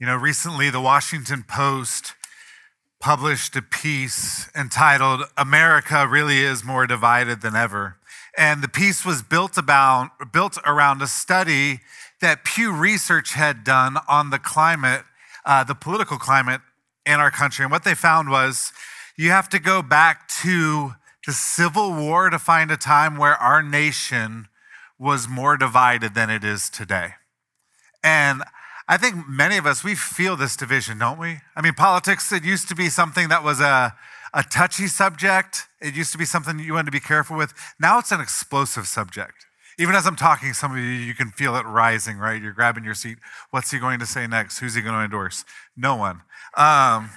You know, recently the Washington Post published a piece entitled America Really Is More Divided Than Ever. And the piece was built about built around a study that Pew Research had done on the climate, uh, the political climate in our country. And what they found was you have to go back to the Civil War to find a time where our nation was more divided than it is today. And I think many of us, we feel this division, don't we? I mean, politics, it used to be something that was a, a touchy subject. It used to be something you wanted to be careful with. Now it's an explosive subject. Even as I'm talking, some of you, you can feel it rising, right? You're grabbing your seat. What's he going to say next? Who's he going to endorse? No one. Um,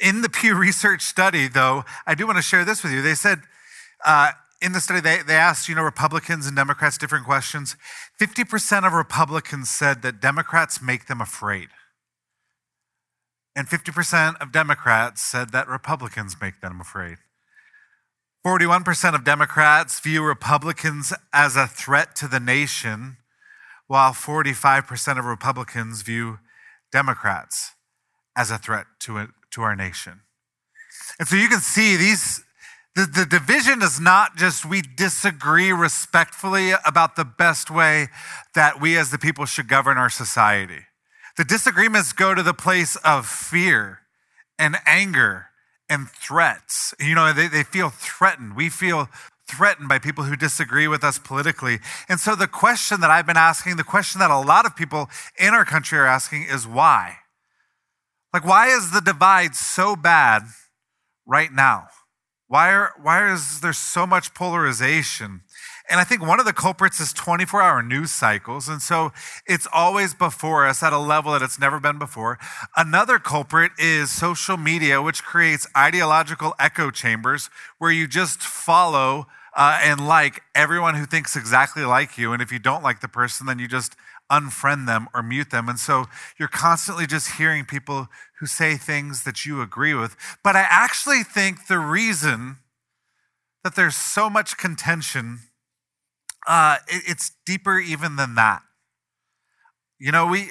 in the Pew Research study, though, I do want to share this with you. They said, uh, in the study, they, they asked, you know, Republicans and Democrats different questions. 50% of Republicans said that Democrats make them afraid. And 50% of Democrats said that Republicans make them afraid. 41% of Democrats view Republicans as a threat to the nation, while 45% of Republicans view Democrats as a threat to, to our nation. And so you can see these the, the division is not just we disagree respectfully about the best way that we as the people should govern our society. The disagreements go to the place of fear and anger and threats. You know, they, they feel threatened. We feel threatened by people who disagree with us politically. And so the question that I've been asking, the question that a lot of people in our country are asking is why? Like, why is the divide so bad right now? Why, are, why is there so much polarization? And I think one of the culprits is 24 hour news cycles. And so it's always before us at a level that it's never been before. Another culprit is social media, which creates ideological echo chambers where you just follow uh, and like everyone who thinks exactly like you. And if you don't like the person, then you just unfriend them or mute them. And so you're constantly just hearing people who say things that you agree with. But I actually think the reason that there's so much contention, uh, it, it's deeper even than that. You know, we,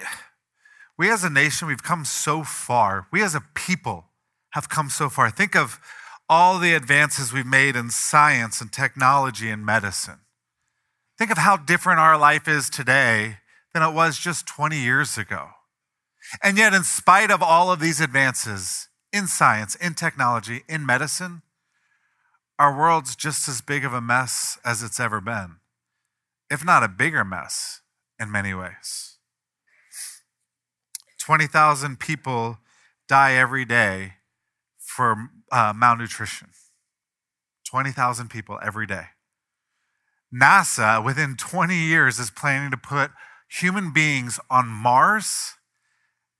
we as a nation, we've come so far. We as a people have come so far. Think of all the advances we've made in science and technology and medicine. Think of how different our life is today than it was just 20 years ago. And yet, in spite of all of these advances in science, in technology, in medicine, our world's just as big of a mess as it's ever been, if not a bigger mess in many ways. 20,000 people die every day for uh, malnutrition. 20,000 people every day. NASA, within 20 years, is planning to put human beings on Mars,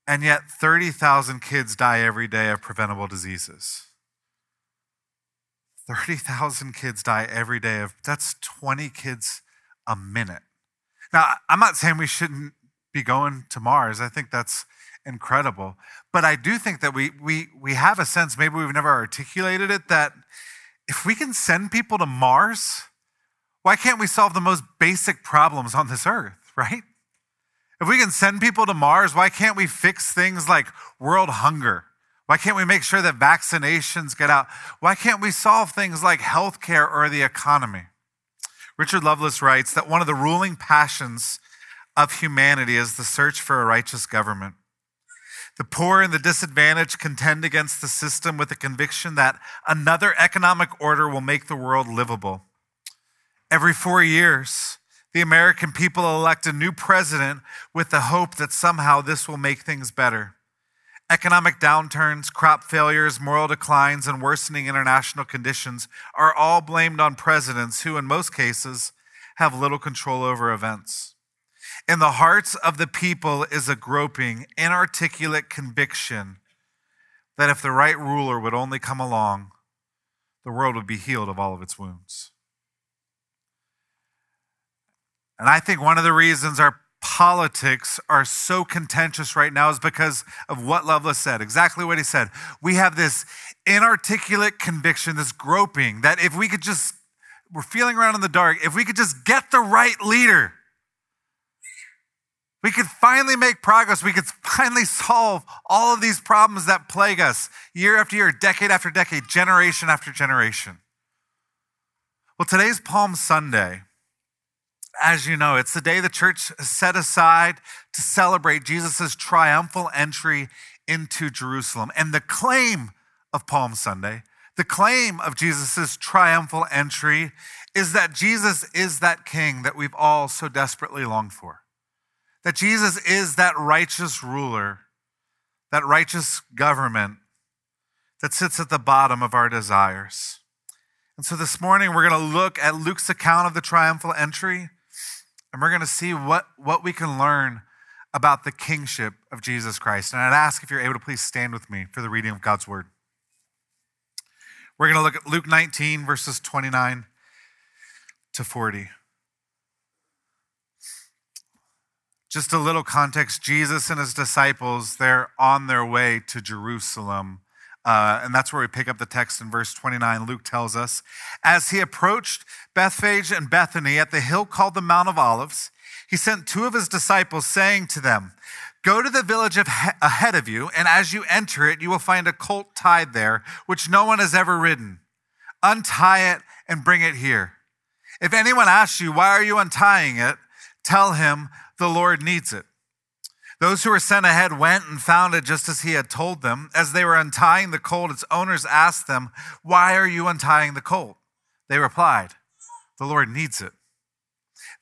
and yet 30,000 kids die every day of preventable diseases. 30,000 kids die every day of that's 20 kids a minute. Now, I'm not saying we shouldn't be going to Mars. I think that's incredible. But I do think that we we we have a sense, maybe we've never articulated it, that if we can send people to Mars, why can't we solve the most basic problems on this earth, right? If we can send people to Mars, why can't we fix things like world hunger? Why can't we make sure that vaccinations get out? Why can't we solve things like healthcare or the economy? Richard Lovelace writes that one of the ruling passions of humanity is the search for a righteous government. The poor and the disadvantaged contend against the system with the conviction that another economic order will make the world livable. Every four years, the American people elect a new president with the hope that somehow this will make things better. Economic downturns, crop failures, moral declines, and worsening international conditions are all blamed on presidents who, in most cases, have little control over events. In the hearts of the people is a groping, inarticulate conviction that if the right ruler would only come along, the world would be healed of all of its wounds. And I think one of the reasons our politics are so contentious right now is because of what Lovelace said, exactly what he said. We have this inarticulate conviction, this groping, that if we could just, we're feeling around in the dark, if we could just get the right leader, We could finally make progress. We could finally solve all of these problems that plague us year after year, decade after decade, generation after generation. Well, today's Palm Sunday. As you know, it's the day the church set aside to celebrate Jesus' triumphal entry into Jerusalem. And the claim of Palm Sunday, the claim of Jesus' triumphal entry, is that Jesus is that king that we've all so desperately longed for. That Jesus is that righteous ruler, that righteous government that sits at the bottom of our desires. And so this morning, we're going to look at Luke's account of the triumphal entry, and we're going to see what, what we can learn about the kingship of Jesus Christ. And I'd ask if you're able to please stand with me for the reading of God's word. We're going to look at Luke 19, verses 29 to 40. Just a little context Jesus and his disciples, they're on their way to Jerusalem. Uh, and that's where we pick up the text in verse 29. Luke tells us As he approached Bethphage and Bethany at the hill called the Mount of Olives, he sent two of his disciples, saying to them, Go to the village of ahead of you, and as you enter it, you will find a colt tied there, which no one has ever ridden. Untie it and bring it here. If anyone asks you, Why are you untying it? tell him, The Lord needs it. Those who were sent ahead went and found it just as he had told them. As they were untying the colt, its owners asked them, Why are you untying the colt? They replied, The Lord needs it.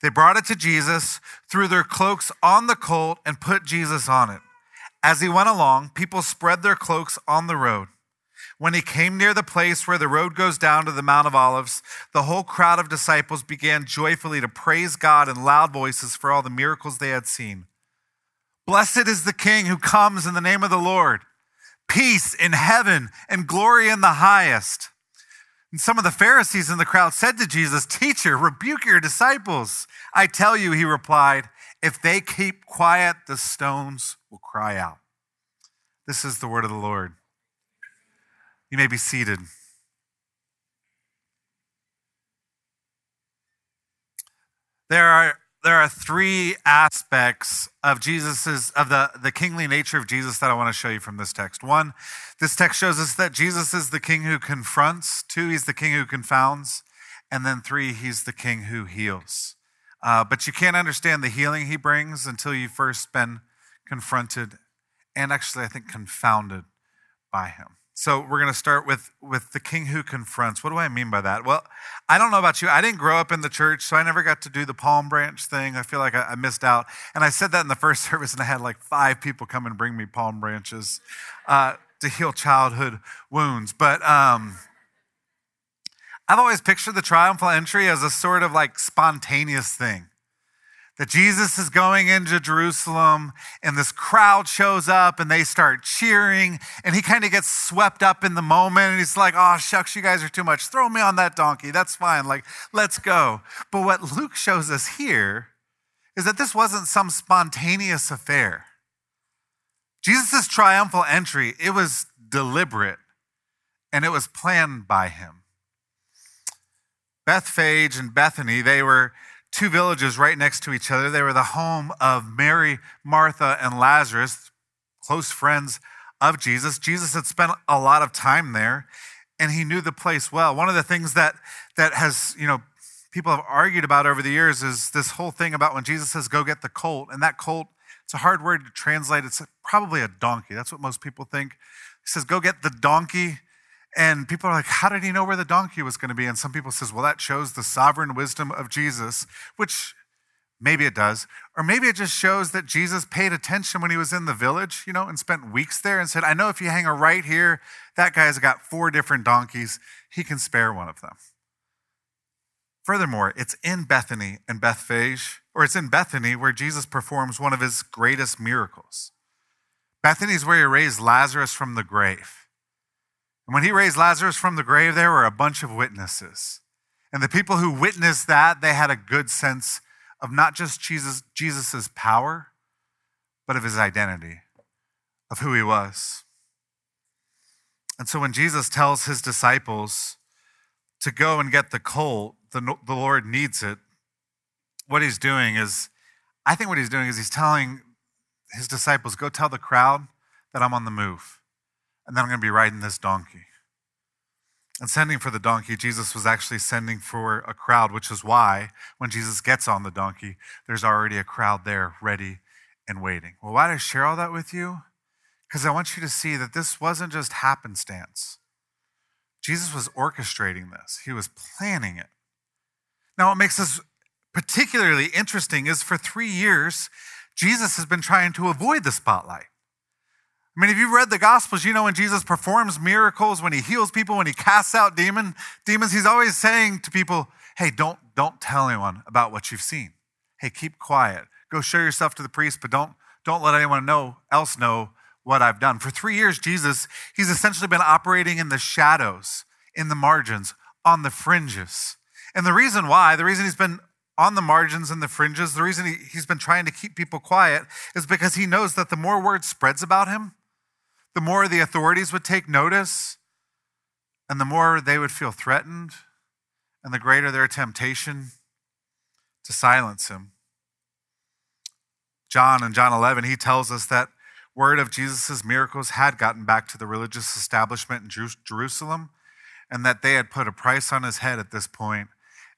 They brought it to Jesus, threw their cloaks on the colt, and put Jesus on it. As he went along, people spread their cloaks on the road. When he came near the place where the road goes down to the Mount of Olives, the whole crowd of disciples began joyfully to praise God in loud voices for all the miracles they had seen. Blessed is the King who comes in the name of the Lord. Peace in heaven and glory in the highest. And some of the Pharisees in the crowd said to Jesus, Teacher, rebuke your disciples. I tell you, he replied, if they keep quiet, the stones will cry out. This is the word of the Lord. You may be seated. There are, there are three aspects of Jesus's of the, the kingly nature of Jesus that I want to show you from this text. One, this text shows us that Jesus is the king who confronts. Two, he's the king who confounds. And then three, he's the king who heals. Uh, but you can't understand the healing he brings until you've first been confronted and actually, I think, confounded by him. So we're going to start with with the king who confronts. What do I mean by that? Well, I don't know about you. I didn't grow up in the church, so I never got to do the palm branch thing. I feel like I, I missed out. And I said that in the first service, and I had like five people come and bring me palm branches uh, to heal childhood wounds. But um, I've always pictured the triumphal entry as a sort of like spontaneous thing that Jesus is going into Jerusalem and this crowd shows up and they start cheering and he kind of gets swept up in the moment and he's like, oh, shucks, you guys are too much. Throw me on that donkey. That's fine. Like, let's go. But what Luke shows us here is that this wasn't some spontaneous affair. Jesus' triumphal entry, it was deliberate and it was planned by him. Bethphage and Bethany, they were two villages right next to each other. They were the home of Mary, Martha, and Lazarus, close friends of Jesus. Jesus had spent a lot of time there and he knew the place well. One of the things that that has, you know, people have argued about over the years is this whole thing about when Jesus says go get the colt and that colt it's a hard word to translate. It's probably a donkey. That's what most people think. He says go get the donkey and people are like, how did he know where the donkey was going to be? And some people says, well, that shows the sovereign wisdom of Jesus, which maybe it does. Or maybe it just shows that Jesus paid attention when he was in the village, you know, and spent weeks there and said, I know if you hang a right here, that guy's got four different donkeys. He can spare one of them. Furthermore, it's in Bethany and Bethphage, or it's in Bethany where Jesus performs one of his greatest miracles. Bethany is where he raised Lazarus from the grave. And when he raised Lazarus from the grave, there were a bunch of witnesses. And the people who witnessed that, they had a good sense of not just Jesus' Jesus's power, but of his identity, of who he was. And so when Jesus tells his disciples to go and get the colt, the, the Lord needs it, what he's doing is I think what he's doing is he's telling his disciples, go tell the crowd that I'm on the move and then I'm going to be riding this donkey. And sending for the donkey, Jesus was actually sending for a crowd, which is why when Jesus gets on the donkey, there's already a crowd there ready and waiting. Well, why did I share all that with you? Because I want you to see that this wasn't just happenstance. Jesus was orchestrating this, he was planning it. Now, what makes this particularly interesting is for three years, Jesus has been trying to avoid the spotlight. I mean, if you've read the Gospels, you know when Jesus performs miracles, when he heals people, when he casts out demon, demons, he's always saying to people, hey, don't, don't tell anyone about what you've seen. Hey, keep quiet. Go show yourself to the priest, but don't, don't let anyone know, else know what I've done. For three years, Jesus, he's essentially been operating in the shadows, in the margins, on the fringes. And the reason why, the reason he's been on the margins and the fringes, the reason he, he's been trying to keep people quiet is because he knows that the more word spreads about him, the more the authorities would take notice, and the more they would feel threatened, and the greater their temptation to silence him. John in John 11, he tells us that word of Jesus' miracles had gotten back to the religious establishment in Jerusalem, and that they had put a price on his head at this point,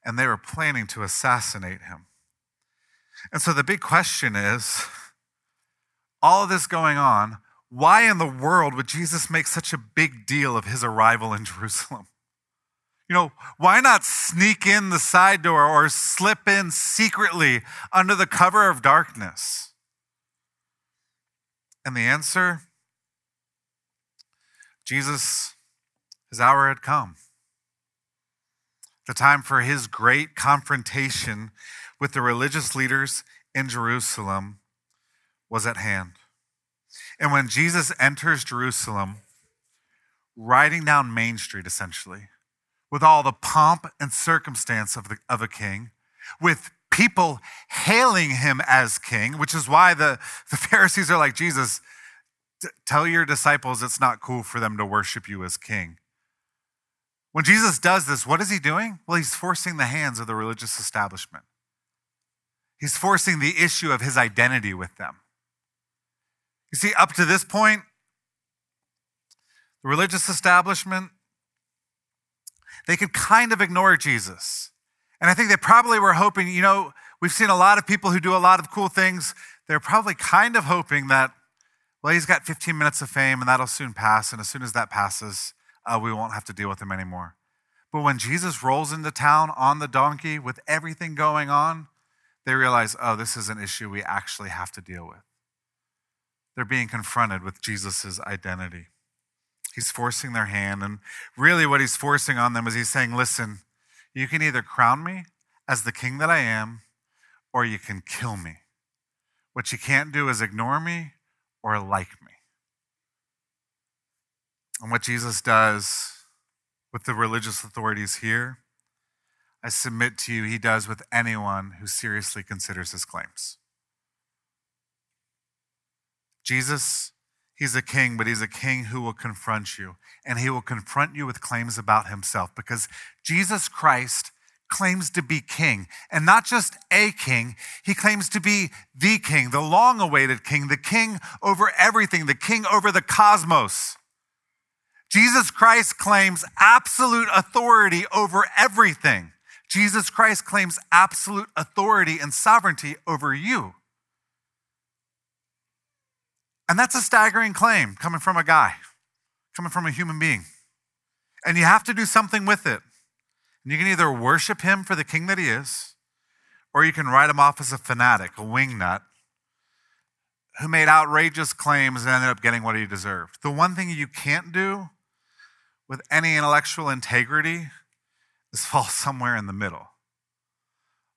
and they were planning to assassinate him. And so the big question is all of this going on, why in the world would Jesus make such a big deal of his arrival in Jerusalem? You know, why not sneak in the side door or slip in secretly under the cover of darkness? And the answer Jesus, his hour had come. The time for his great confrontation with the religious leaders in Jerusalem was at hand. And when Jesus enters Jerusalem, riding down Main Street, essentially, with all the pomp and circumstance of, the, of a king, with people hailing him as king, which is why the, the Pharisees are like, Jesus, tell your disciples it's not cool for them to worship you as king. When Jesus does this, what is he doing? Well, he's forcing the hands of the religious establishment. He's forcing the issue of his identity with them. You see, up to this point, the religious establishment, they could kind of ignore Jesus. And I think they probably were hoping, you know, we've seen a lot of people who do a lot of cool things. They're probably kind of hoping that, well, he's got 15 minutes of fame and that'll soon pass. And as soon as that passes, uh, we won't have to deal with him anymore. But when Jesus rolls into town on the donkey with everything going on, they realize, oh, this is an issue we actually have to deal with they're being confronted with Jesus' identity. He's forcing their hand. And really, what he's forcing on them is he's saying, listen, you can either crown me as the king that I am, or you can kill me. What you can't do is ignore me or like me. And what Jesus does with the religious authorities here, I submit to you, he does with anyone who seriously considers his claims. Jesus, he's a king, but he's a king who will confront you. And he will confront you with claims about himself because Jesus Christ claims to be king. And not just a king, he claims to be the king, the long awaited king, the king over everything, the king over the cosmos. Jesus Christ claims absolute authority over everything. Jesus Christ claims absolute authority and sovereignty over you. And that's a staggering claim coming from a guy, coming from a human being. And you have to do something with it. And you can either worship him for the king that he is, or you can write him off as a fanatic, a wingnut, who made outrageous claims and ended up getting what he deserved. The one thing you can't do with any intellectual integrity is fall somewhere in the middle.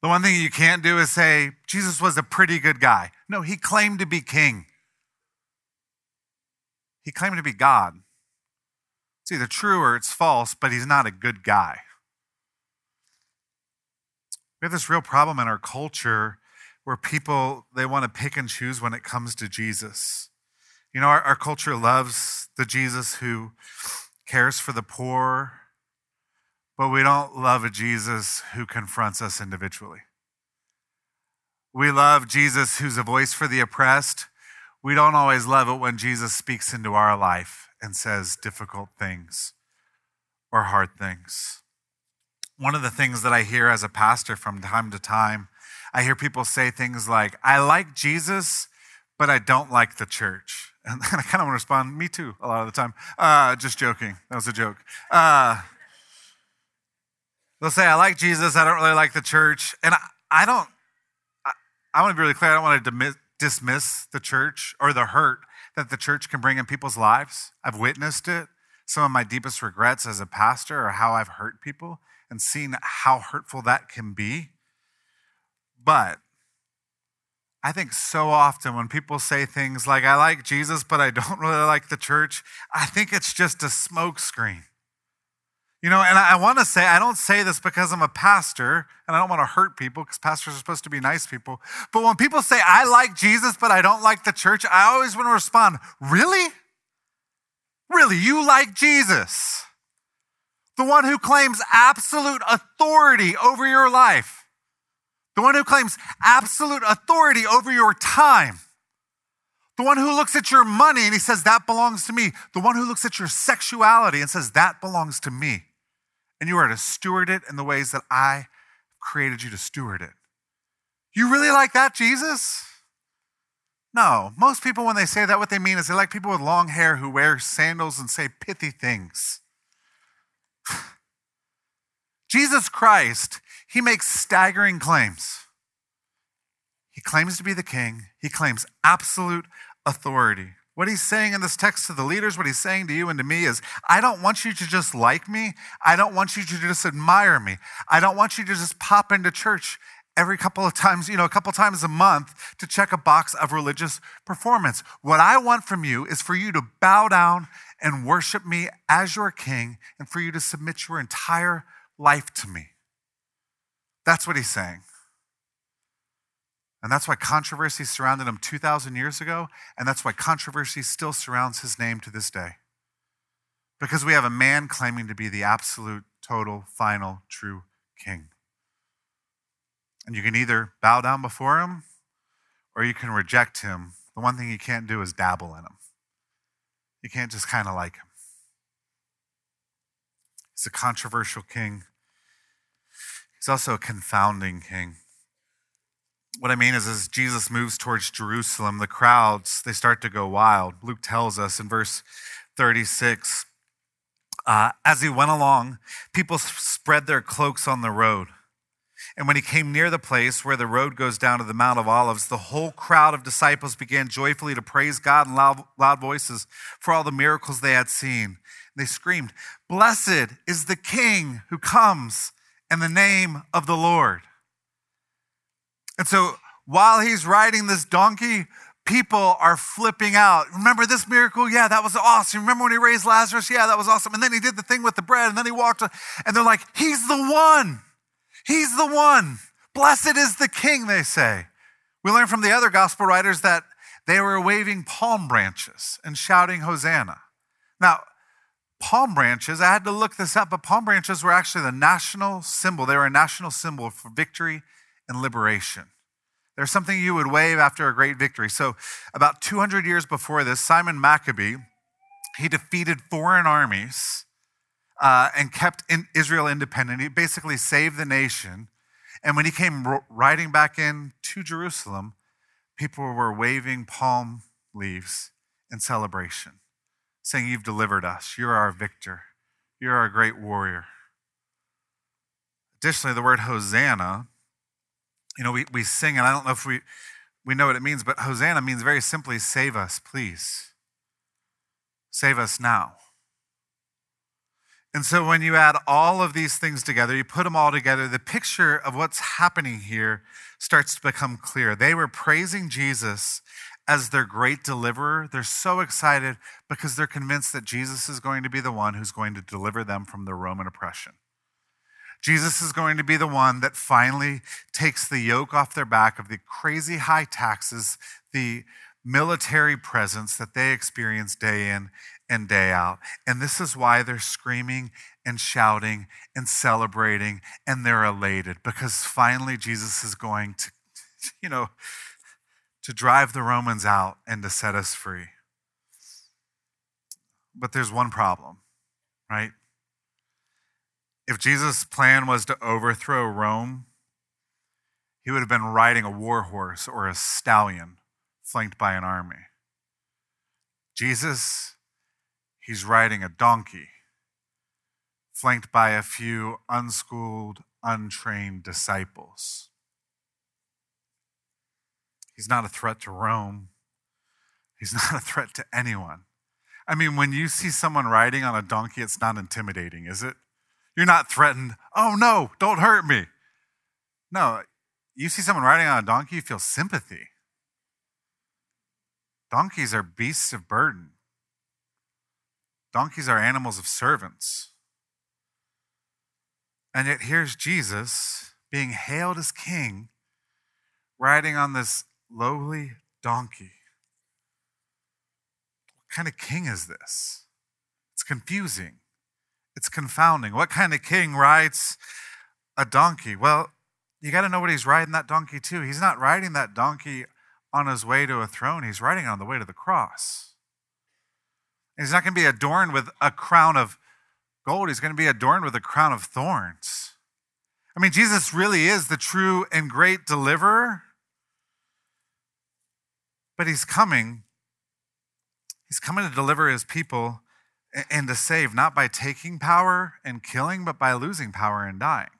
The one thing you can't do is say, Jesus was a pretty good guy. No, he claimed to be king. He claimed to be God. It's either true or it's false, but he's not a good guy. We have this real problem in our culture where people they want to pick and choose when it comes to Jesus. You know, our, our culture loves the Jesus who cares for the poor, but we don't love a Jesus who confronts us individually. We love Jesus, who's a voice for the oppressed. We don't always love it when Jesus speaks into our life and says difficult things or hard things. One of the things that I hear as a pastor from time to time, I hear people say things like, I like Jesus, but I don't like the church. And I kind of want to respond, me too, a lot of the time. Uh, just joking. That was a joke. Uh, they'll say, I like Jesus, I don't really like the church. And I, I don't, I, I want to be really clear, I don't want to dismiss the church or the hurt that the church can bring in people's lives. I've witnessed it. Some of my deepest regrets as a pastor are how I've hurt people and seen how hurtful that can be. But I think so often when people say things like, I like Jesus, but I don't really like the church, I think it's just a smokescreen. You know, and I want to say, I don't say this because I'm a pastor and I don't want to hurt people because pastors are supposed to be nice people. But when people say, I like Jesus, but I don't like the church, I always want to respond, Really? Really? You like Jesus? The one who claims absolute authority over your life the one who claims absolute authority over your time, the one who looks at your money and he says, That belongs to me, the one who looks at your sexuality and says, That belongs to me. And you are to steward it in the ways that I created you to steward it. You really like that, Jesus? No. Most people, when they say that, what they mean is they like people with long hair who wear sandals and say pithy things. Jesus Christ he makes staggering claims. He claims to be the king, he claims absolute authority. What he's saying in this text to the leaders, what he's saying to you and to me is I don't want you to just like me. I don't want you to just admire me. I don't want you to just pop into church every couple of times, you know, a couple times a month to check a box of religious performance. What I want from you is for you to bow down and worship me as your king and for you to submit your entire life to me. That's what he's saying. And that's why controversy surrounded him 2,000 years ago, and that's why controversy still surrounds his name to this day. Because we have a man claiming to be the absolute, total, final, true king. And you can either bow down before him or you can reject him. The one thing you can't do is dabble in him. You can't just kind of like him. He's a controversial king He's also a confounding king. What I mean is, as Jesus moves towards Jerusalem, the crowds, they start to go wild. Luke tells us in verse 36 uh, as he went along, people spread their cloaks on the road. And when he came near the place where the road goes down to the Mount of Olives, the whole crowd of disciples began joyfully to praise God in loud, loud voices for all the miracles they had seen. They screamed, Blessed is the King who comes in the name of the Lord. And so while he's riding this donkey, people are flipping out. Remember this miracle? Yeah, that was awesome. Remember when he raised Lazarus? Yeah, that was awesome. And then he did the thing with the bread, and then he walked, and they're like, He's the one. He's the one. Blessed is the king, they say. We learn from the other gospel writers that they were waving palm branches and shouting, Hosanna. Now, palm branches, I had to look this up, but palm branches were actually the national symbol. They were a national symbol for victory and liberation. They're something you would wave after a great victory. So, about 200 years before this, Simon Maccabee, he defeated foreign armies uh, and kept in Israel independent. He basically saved the nation. And when he came riding back in to Jerusalem, people were waving palm leaves in celebration saying, You've delivered us. You're our victor. You're our great warrior. Additionally, the word Hosanna, you know, we, we sing, and I don't know if we, we know what it means, but Hosanna means very simply, Save us, please. Save us now. And so when you add all of these things together, you put them all together, the picture of what's happening here starts to become clear. They were praising Jesus as their great deliverer. They're so excited because they're convinced that Jesus is going to be the one who's going to deliver them from the Roman oppression. Jesus is going to be the one that finally takes the yoke off their back of the crazy high taxes, the military presence that they experience day in and day out. And this is why they're screaming and shouting and celebrating and they're elated because finally Jesus is going to you know, to drive the Romans out and to set us free. But there's one problem, right? If Jesus' plan was to overthrow Rome, he would have been riding a war horse or a stallion flanked by an army. Jesus, he's riding a donkey flanked by a few unschooled, untrained disciples. He's not a threat to Rome. He's not a threat to anyone. I mean, when you see someone riding on a donkey, it's not intimidating, is it? You're not threatened, oh no, don't hurt me. No, you see someone riding on a donkey, you feel sympathy. Donkeys are beasts of burden. Donkeys are animals of servants. And yet here's Jesus being hailed as king, riding on this lowly donkey. What kind of king is this? It's confusing. It's confounding. What kind of king rides a donkey? Well, you got to know what he's riding that donkey to. He's not riding that donkey on his way to a throne, he's riding on the way to the cross. he's not going to be adorned with a crown of gold, he's going to be adorned with a crown of thorns. I mean, Jesus really is the true and great deliverer. But he's coming. He's coming to deliver his people and to save, not by taking power and killing, but by losing power and dying.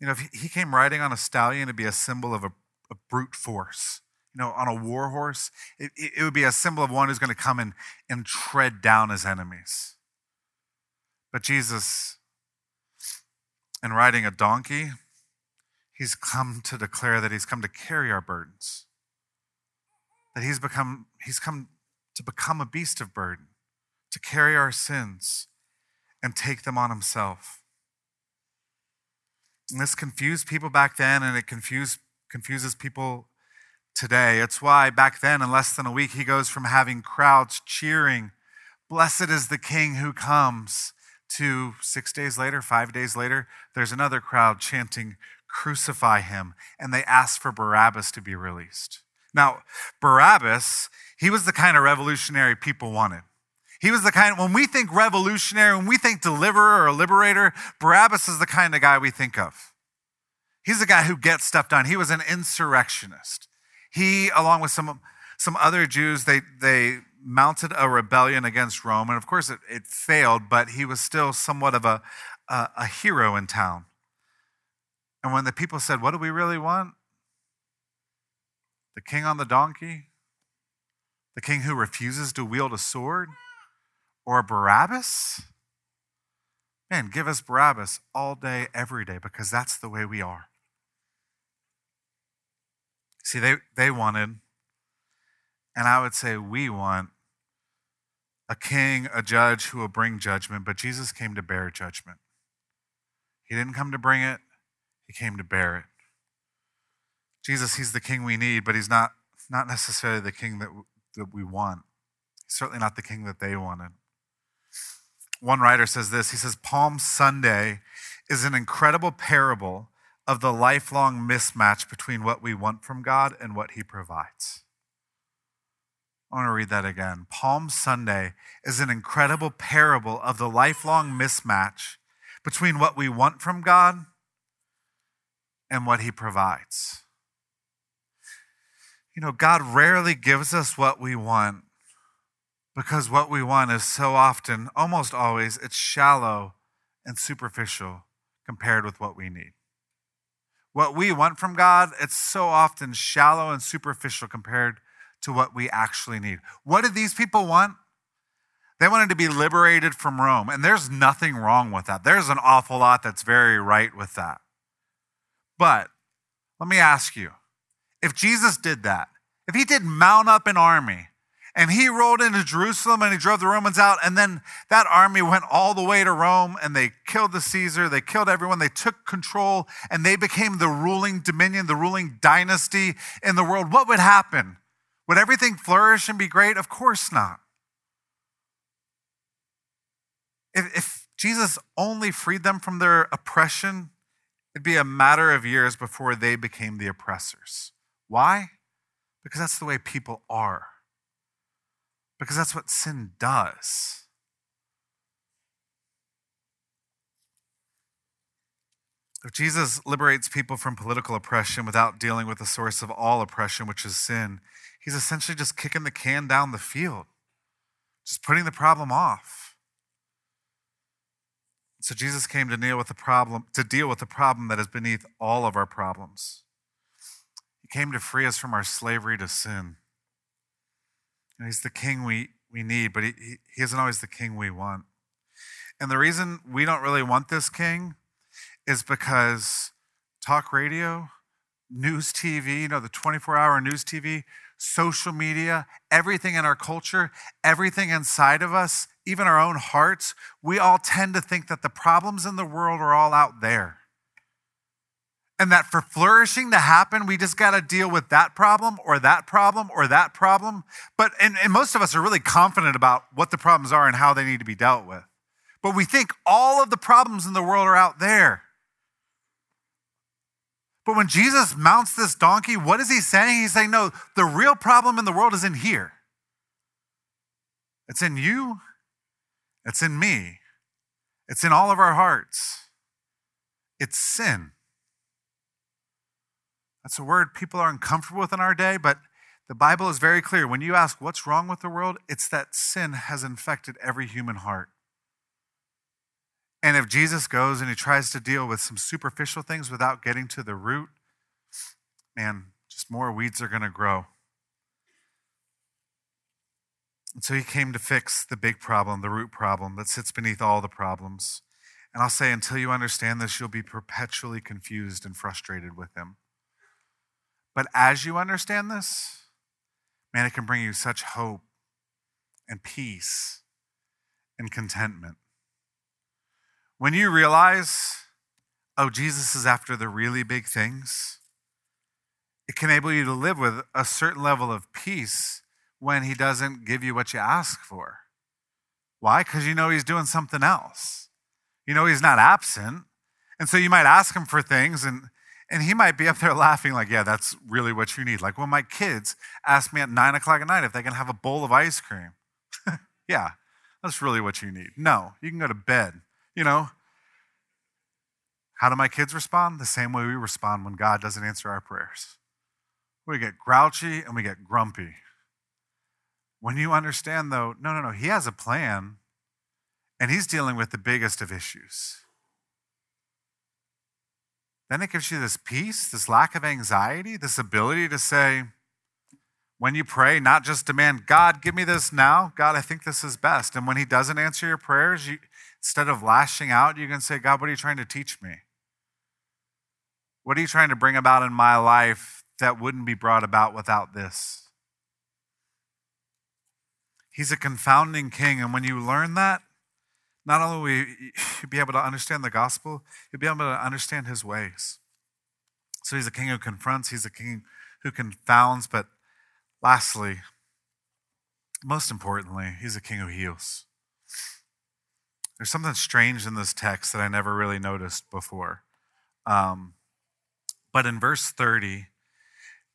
You know, if he came riding on a stallion to be a symbol of a, a brute force, you know, on a war horse, it, it would be a symbol of one who's going to come and, and tread down his enemies. But Jesus, in riding a donkey, he's come to declare that he's come to carry our burdens. That he's become, he's come to become a beast of burden, to carry our sins and take them on himself. And this confused people back then, and it confused, confuses people today. It's why back then, in less than a week, he goes from having crowds cheering, Blessed is the King who comes, to six days later, five days later, there's another crowd chanting, Crucify him. And they ask for Barabbas to be released. Now, Barabbas, he was the kind of revolutionary people wanted. He was the kind, when we think revolutionary, when we think deliverer or liberator, Barabbas is the kind of guy we think of. He's the guy who gets stuff done. He was an insurrectionist. He, along with some, some other Jews, they, they mounted a rebellion against Rome. And of course, it, it failed, but he was still somewhat of a, a, a hero in town. And when the people said, What do we really want? The king on the donkey? The king who refuses to wield a sword? Or Barabbas? Man, give us Barabbas all day, every day, because that's the way we are. See, they, they wanted, and I would say we want, a king, a judge who will bring judgment, but Jesus came to bear judgment. He didn't come to bring it, he came to bear it. Jesus, he's the king we need, but he's not, not necessarily the king that, that we want. Certainly not the king that they wanted. One writer says this he says, Palm Sunday is an incredible parable of the lifelong mismatch between what we want from God and what He provides. I want to read that again. Palm Sunday is an incredible parable of the lifelong mismatch between what we want from God and what He provides. You know, God rarely gives us what we want because what we want is so often, almost always, it's shallow and superficial compared with what we need. What we want from God, it's so often shallow and superficial compared to what we actually need. What did these people want? They wanted to be liberated from Rome, and there's nothing wrong with that. There's an awful lot that's very right with that. But let me ask you if Jesus did that, if he did mount up an army and he rolled into Jerusalem and he drove the Romans out. And then that army went all the way to Rome and they killed the Caesar. They killed everyone. They took control and they became the ruling dominion, the ruling dynasty in the world. What would happen? Would everything flourish and be great? Of course not. If, if Jesus only freed them from their oppression, it'd be a matter of years before they became the oppressors. Why? Because that's the way people are. Because that's what sin does. If Jesus liberates people from political oppression without dealing with the source of all oppression, which is sin, he's essentially just kicking the can down the field, just putting the problem off. So Jesus came to deal with the problem, to deal with the problem that is beneath all of our problems. He came to free us from our slavery to sin. And he's the king we, we need, but he, he isn't always the king we want. And the reason we don't really want this king is because talk radio, news TV, you know, the 24 hour news TV, social media, everything in our culture, everything inside of us, even our own hearts, we all tend to think that the problems in the world are all out there. And that for flourishing to happen, we just got to deal with that problem or that problem or that problem. But, and, and most of us are really confident about what the problems are and how they need to be dealt with. But we think all of the problems in the world are out there. But when Jesus mounts this donkey, what is he saying? He's saying, no, the real problem in the world is in here. It's in you, it's in me, it's in all of our hearts. It's sin. That's a word people are uncomfortable with in our day, but the Bible is very clear. When you ask what's wrong with the world, it's that sin has infected every human heart. And if Jesus goes and he tries to deal with some superficial things without getting to the root, man, just more weeds are going to grow. And so he came to fix the big problem, the root problem that sits beneath all the problems. And I'll say, until you understand this, you'll be perpetually confused and frustrated with him. But as you understand this, man, it can bring you such hope and peace and contentment. When you realize, oh, Jesus is after the really big things, it can enable you to live with a certain level of peace when he doesn't give you what you ask for. Why? Because you know he's doing something else. You know he's not absent. And so you might ask him for things and and he might be up there laughing, like, yeah, that's really what you need. Like when my kids ask me at nine o'clock at night if they can have a bowl of ice cream. yeah, that's really what you need. No, you can go to bed. You know, how do my kids respond? The same way we respond when God doesn't answer our prayers. We get grouchy and we get grumpy. When you understand, though, no, no, no, He has a plan and He's dealing with the biggest of issues. Then it gives you this peace, this lack of anxiety, this ability to say, when you pray, not just demand, God, give me this now. God, I think this is best. And when He doesn't answer your prayers, you, Instead of lashing out, you can say, God, what are you trying to teach me? What are you trying to bring about in my life that wouldn't be brought about without this? He's a confounding king. And when you learn that, not only will you be able to understand the gospel, you'll be able to understand his ways. So he's a king who confronts, he's a king who confounds, but lastly, most importantly, he's a king who heals. There's something strange in this text that I never really noticed before. Um, but in verse 30,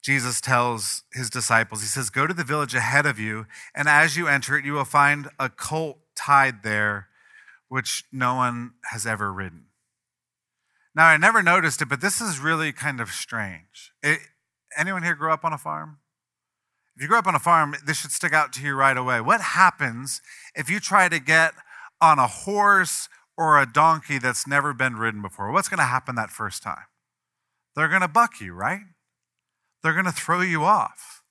Jesus tells his disciples, He says, Go to the village ahead of you, and as you enter it, you will find a colt tied there, which no one has ever ridden. Now, I never noticed it, but this is really kind of strange. It, anyone here grew up on a farm? If you grew up on a farm, this should stick out to you right away. What happens if you try to get on a horse or a donkey that's never been ridden before, what's going to happen that first time? They're going to buck you, right? They're going to throw you off.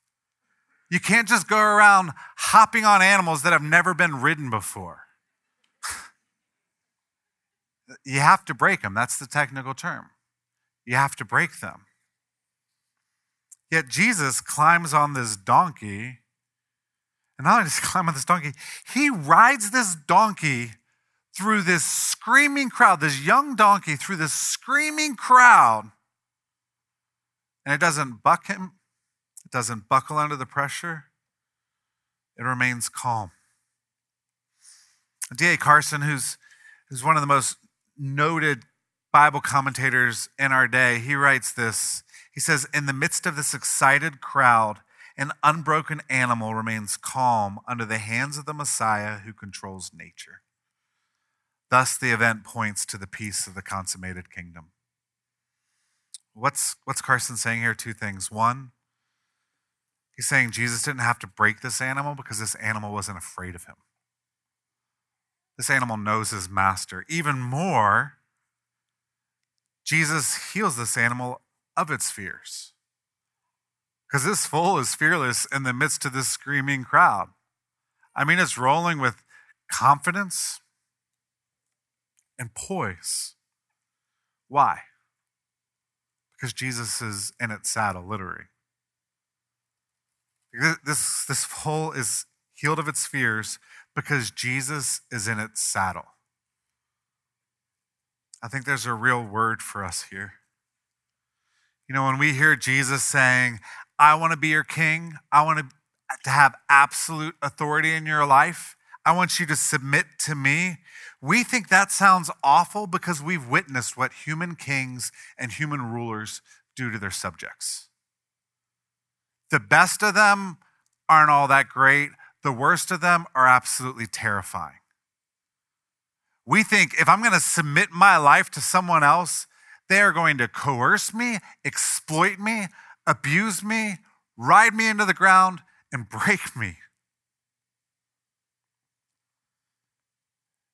You can't just go around hopping on animals that have never been ridden before. You have to break them. That's the technical term. You have to break them. Yet Jesus climbs on this donkey and not only does he climb on this donkey, he rides this donkey through this screaming crowd, this young donkey through this screaming crowd. And it doesn't buck him, it doesn't buckle under the pressure, it remains calm. D.A. Carson, who's, who's one of the most noted Bible commentators in our day, he writes this. He says, In the midst of this excited crowd, an unbroken animal remains calm under the hands of the Messiah who controls nature. Thus, the event points to the peace of the consummated kingdom. What's, what's Carson saying here? Two things. One, he's saying Jesus didn't have to break this animal because this animal wasn't afraid of him. This animal knows his master. Even more, Jesus heals this animal of its fears. Because this foal is fearless in the midst of this screaming crowd. I mean, it's rolling with confidence and poise. Why? Because Jesus is in its saddle, literally. This, this foal is healed of its fears because Jesus is in its saddle. I think there's a real word for us here. You know, when we hear Jesus saying, I want to be your king, I want to have absolute authority in your life, I want you to submit to me. We think that sounds awful because we've witnessed what human kings and human rulers do to their subjects. The best of them aren't all that great, the worst of them are absolutely terrifying. We think if I'm going to submit my life to someone else, they are going to coerce me, exploit me, abuse me, ride me into the ground, and break me.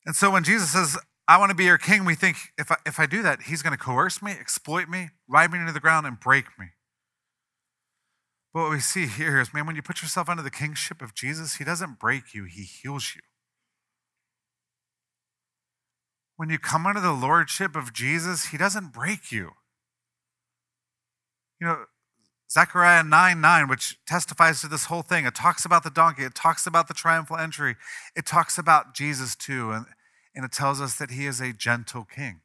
And so when Jesus says, I want to be your king, we think if I, if I do that, he's going to coerce me, exploit me, ride me into the ground, and break me. What we see here is, man, when you put yourself under the kingship of Jesus, he doesn't break you, he heals you. When you come under the lordship of Jesus, he doesn't break you. You know, Zechariah 9 9, which testifies to this whole thing, it talks about the donkey, it talks about the triumphal entry, it talks about Jesus too, and, and it tells us that he is a gentle king,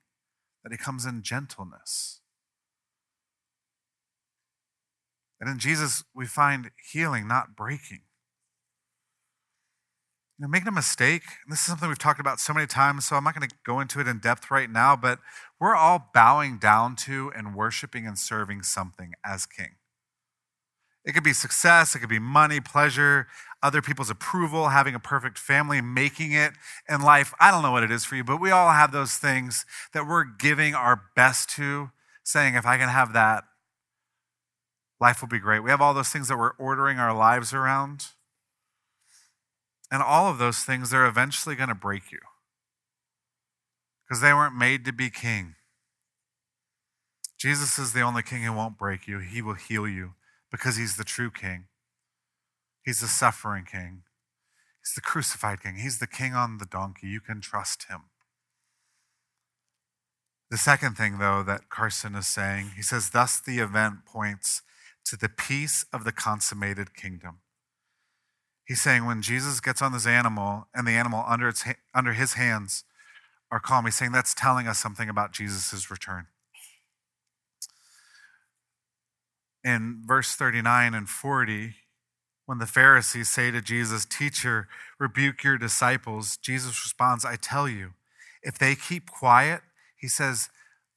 that he comes in gentleness. And in Jesus, we find healing, not breaking. You know, make no mistake, this is something we've talked about so many times, so I'm not going to go into it in depth right now, but we're all bowing down to and worshiping and serving something as king. It could be success, it could be money, pleasure, other people's approval, having a perfect family, making it in life. I don't know what it is for you, but we all have those things that we're giving our best to, saying, if I can have that, life will be great. We have all those things that we're ordering our lives around. And all of those things, they're eventually going to break you because they weren't made to be king. Jesus is the only king who won't break you, he will heal you because he's the true king. He's the suffering king. He's the crucified king. He's the king on the donkey. You can trust him. The second thing, though, that Carson is saying, he says, thus the event points to the peace of the consummated kingdom. He's saying when Jesus gets on this animal and the animal under, its, under his hands are calm, he's saying that's telling us something about Jesus' return. In verse 39 and 40, when the Pharisees say to Jesus, Teacher, rebuke your disciples, Jesus responds, I tell you, if they keep quiet, he says,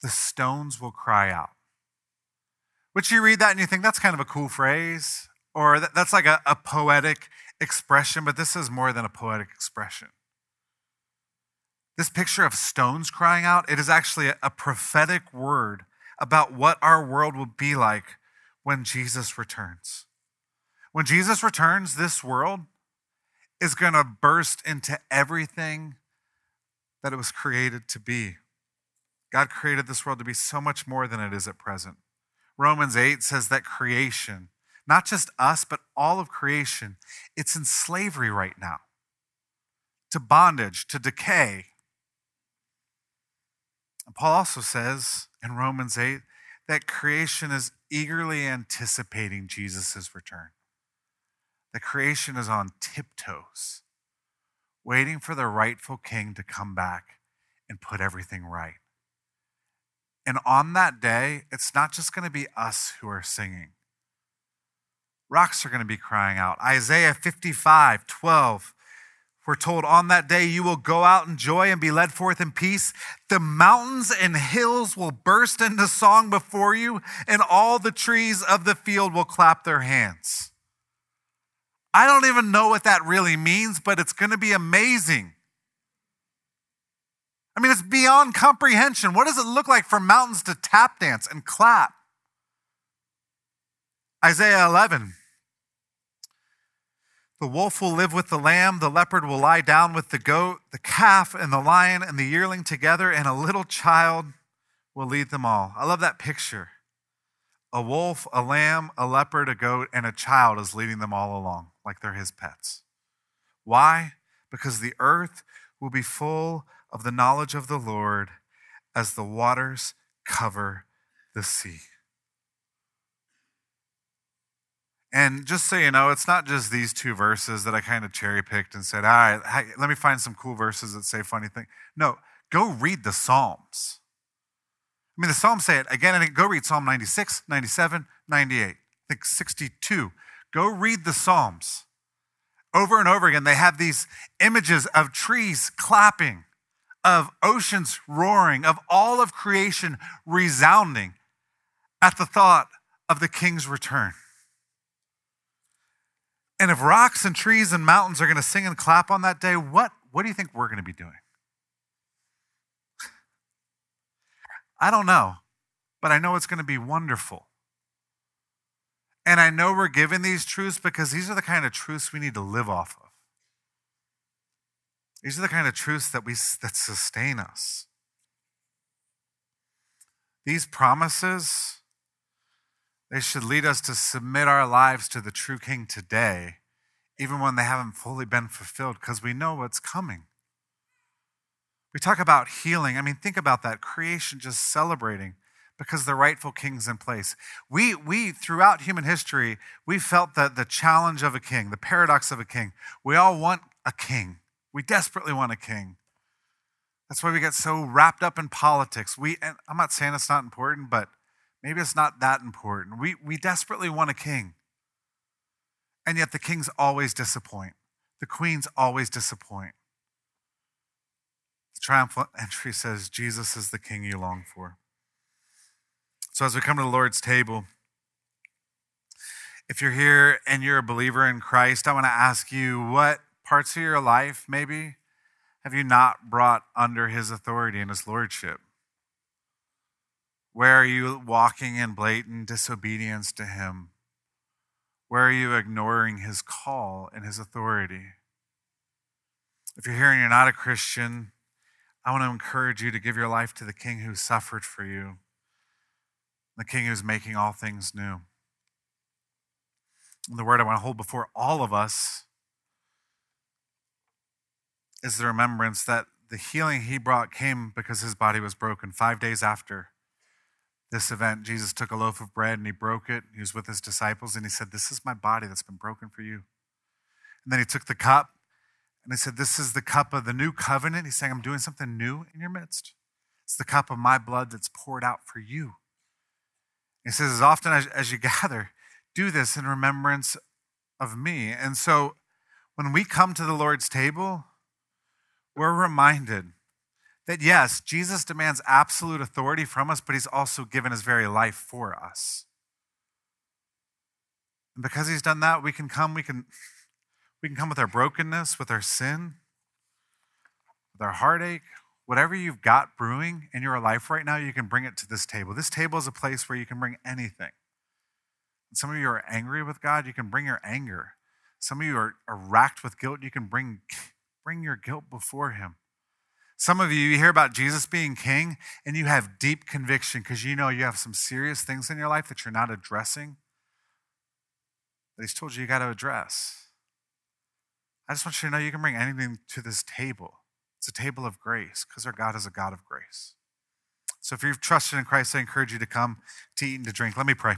the stones will cry out. Which you read that and you think that's kind of a cool phrase, or that's like a, a poetic expression, but this is more than a poetic expression. This picture of stones crying out, it is actually a, a prophetic word about what our world will be like when Jesus returns. When Jesus returns, this world is going to burst into everything that it was created to be. God created this world to be so much more than it is at present. Romans 8 says that creation, not just us, but all of creation, it's in slavery right now to bondage, to decay. And Paul also says in Romans 8 that creation is eagerly anticipating Jesus' return. The creation is on tiptoes, waiting for the rightful king to come back and put everything right. And on that day, it's not just going to be us who are singing. Rocks are going to be crying out. Isaiah 55, 12. we're told on that day you will go out in joy and be led forth in peace. The mountains and hills will burst into song before you, and all the trees of the field will clap their hands. I don't even know what that really means, but it's going to be amazing. I mean, it's beyond comprehension. What does it look like for mountains to tap dance and clap? Isaiah 11. The wolf will live with the lamb, the leopard will lie down with the goat, the calf and the lion and the yearling together, and a little child will lead them all. I love that picture. A wolf, a lamb, a leopard, a goat, and a child is leading them all along like they're his pets. Why? Because the earth will be full of the knowledge of the Lord as the waters cover the sea. And just so you know, it's not just these two verses that I kind of cherry picked and said, all right, let me find some cool verses that say funny things. No, go read the Psalms. I mean, the Psalms say it again and again. Go read Psalm 96, 97, 98, I think 62. Go read the Psalms. Over and over again, they have these images of trees clapping, of oceans roaring, of all of creation resounding at the thought of the king's return. And if rocks and trees and mountains are going to sing and clap on that day, what, what do you think we're going to be doing? I don't know, but I know it's going to be wonderful. And I know we're given these truths because these are the kind of truths we need to live off of. These are the kind of truths that we that sustain us. These promises they should lead us to submit our lives to the true King today, even when they haven't fully been fulfilled, because we know what's coming. We talk about healing. I mean, think about that creation just celebrating because the rightful king's in place. We, we throughout human history, we felt that the challenge of a king, the paradox of a king. We all want a king. We desperately want a king. That's why we get so wrapped up in politics. We, I'm not saying it's not important, but Maybe it's not that important. We, we desperately want a king. And yet the kings always disappoint. The queens always disappoint. The triumphal entry says, Jesus is the king you long for. So as we come to the Lord's table, if you're here and you're a believer in Christ, I want to ask you what parts of your life maybe have you not brought under his authority and his lordship? Where are you walking in blatant disobedience to Him? Where are you ignoring His call and His authority? If you're here and you're not a Christian, I want to encourage you to give your life to the King who suffered for you, the King who's making all things new. And the word I want to hold before all of us is the remembrance that the healing he brought came because his body was broken five days after this event, Jesus took a loaf of bread and he broke it. He was with his disciples and he said, This is my body that's been broken for you. And then he took the cup and he said, This is the cup of the new covenant. He's saying, I'm doing something new in your midst. It's the cup of my blood that's poured out for you. He says, As often as, as you gather, do this in remembrance of me. And so when we come to the Lord's table, we're reminded that yes, Jesus demands absolute authority from us, but he's also given his very life for us. And because he's done that, we can come, we can, we can come with our brokenness, with our sin, with our heartache, whatever you've got brewing in your life right now, you can bring it to this table. This table is a place where you can bring anything. And some of you are angry with God, you can bring your anger. Some of you are, are racked with guilt, you can bring, bring your guilt before him. Some of you, you hear about Jesus being king and you have deep conviction because you know you have some serious things in your life that you're not addressing that he's told you you got to address. I just want you to know you can bring anything to this table. It's a table of grace because our God is a God of grace. So if you've trusted in Christ, I encourage you to come to eat and to drink. Let me pray.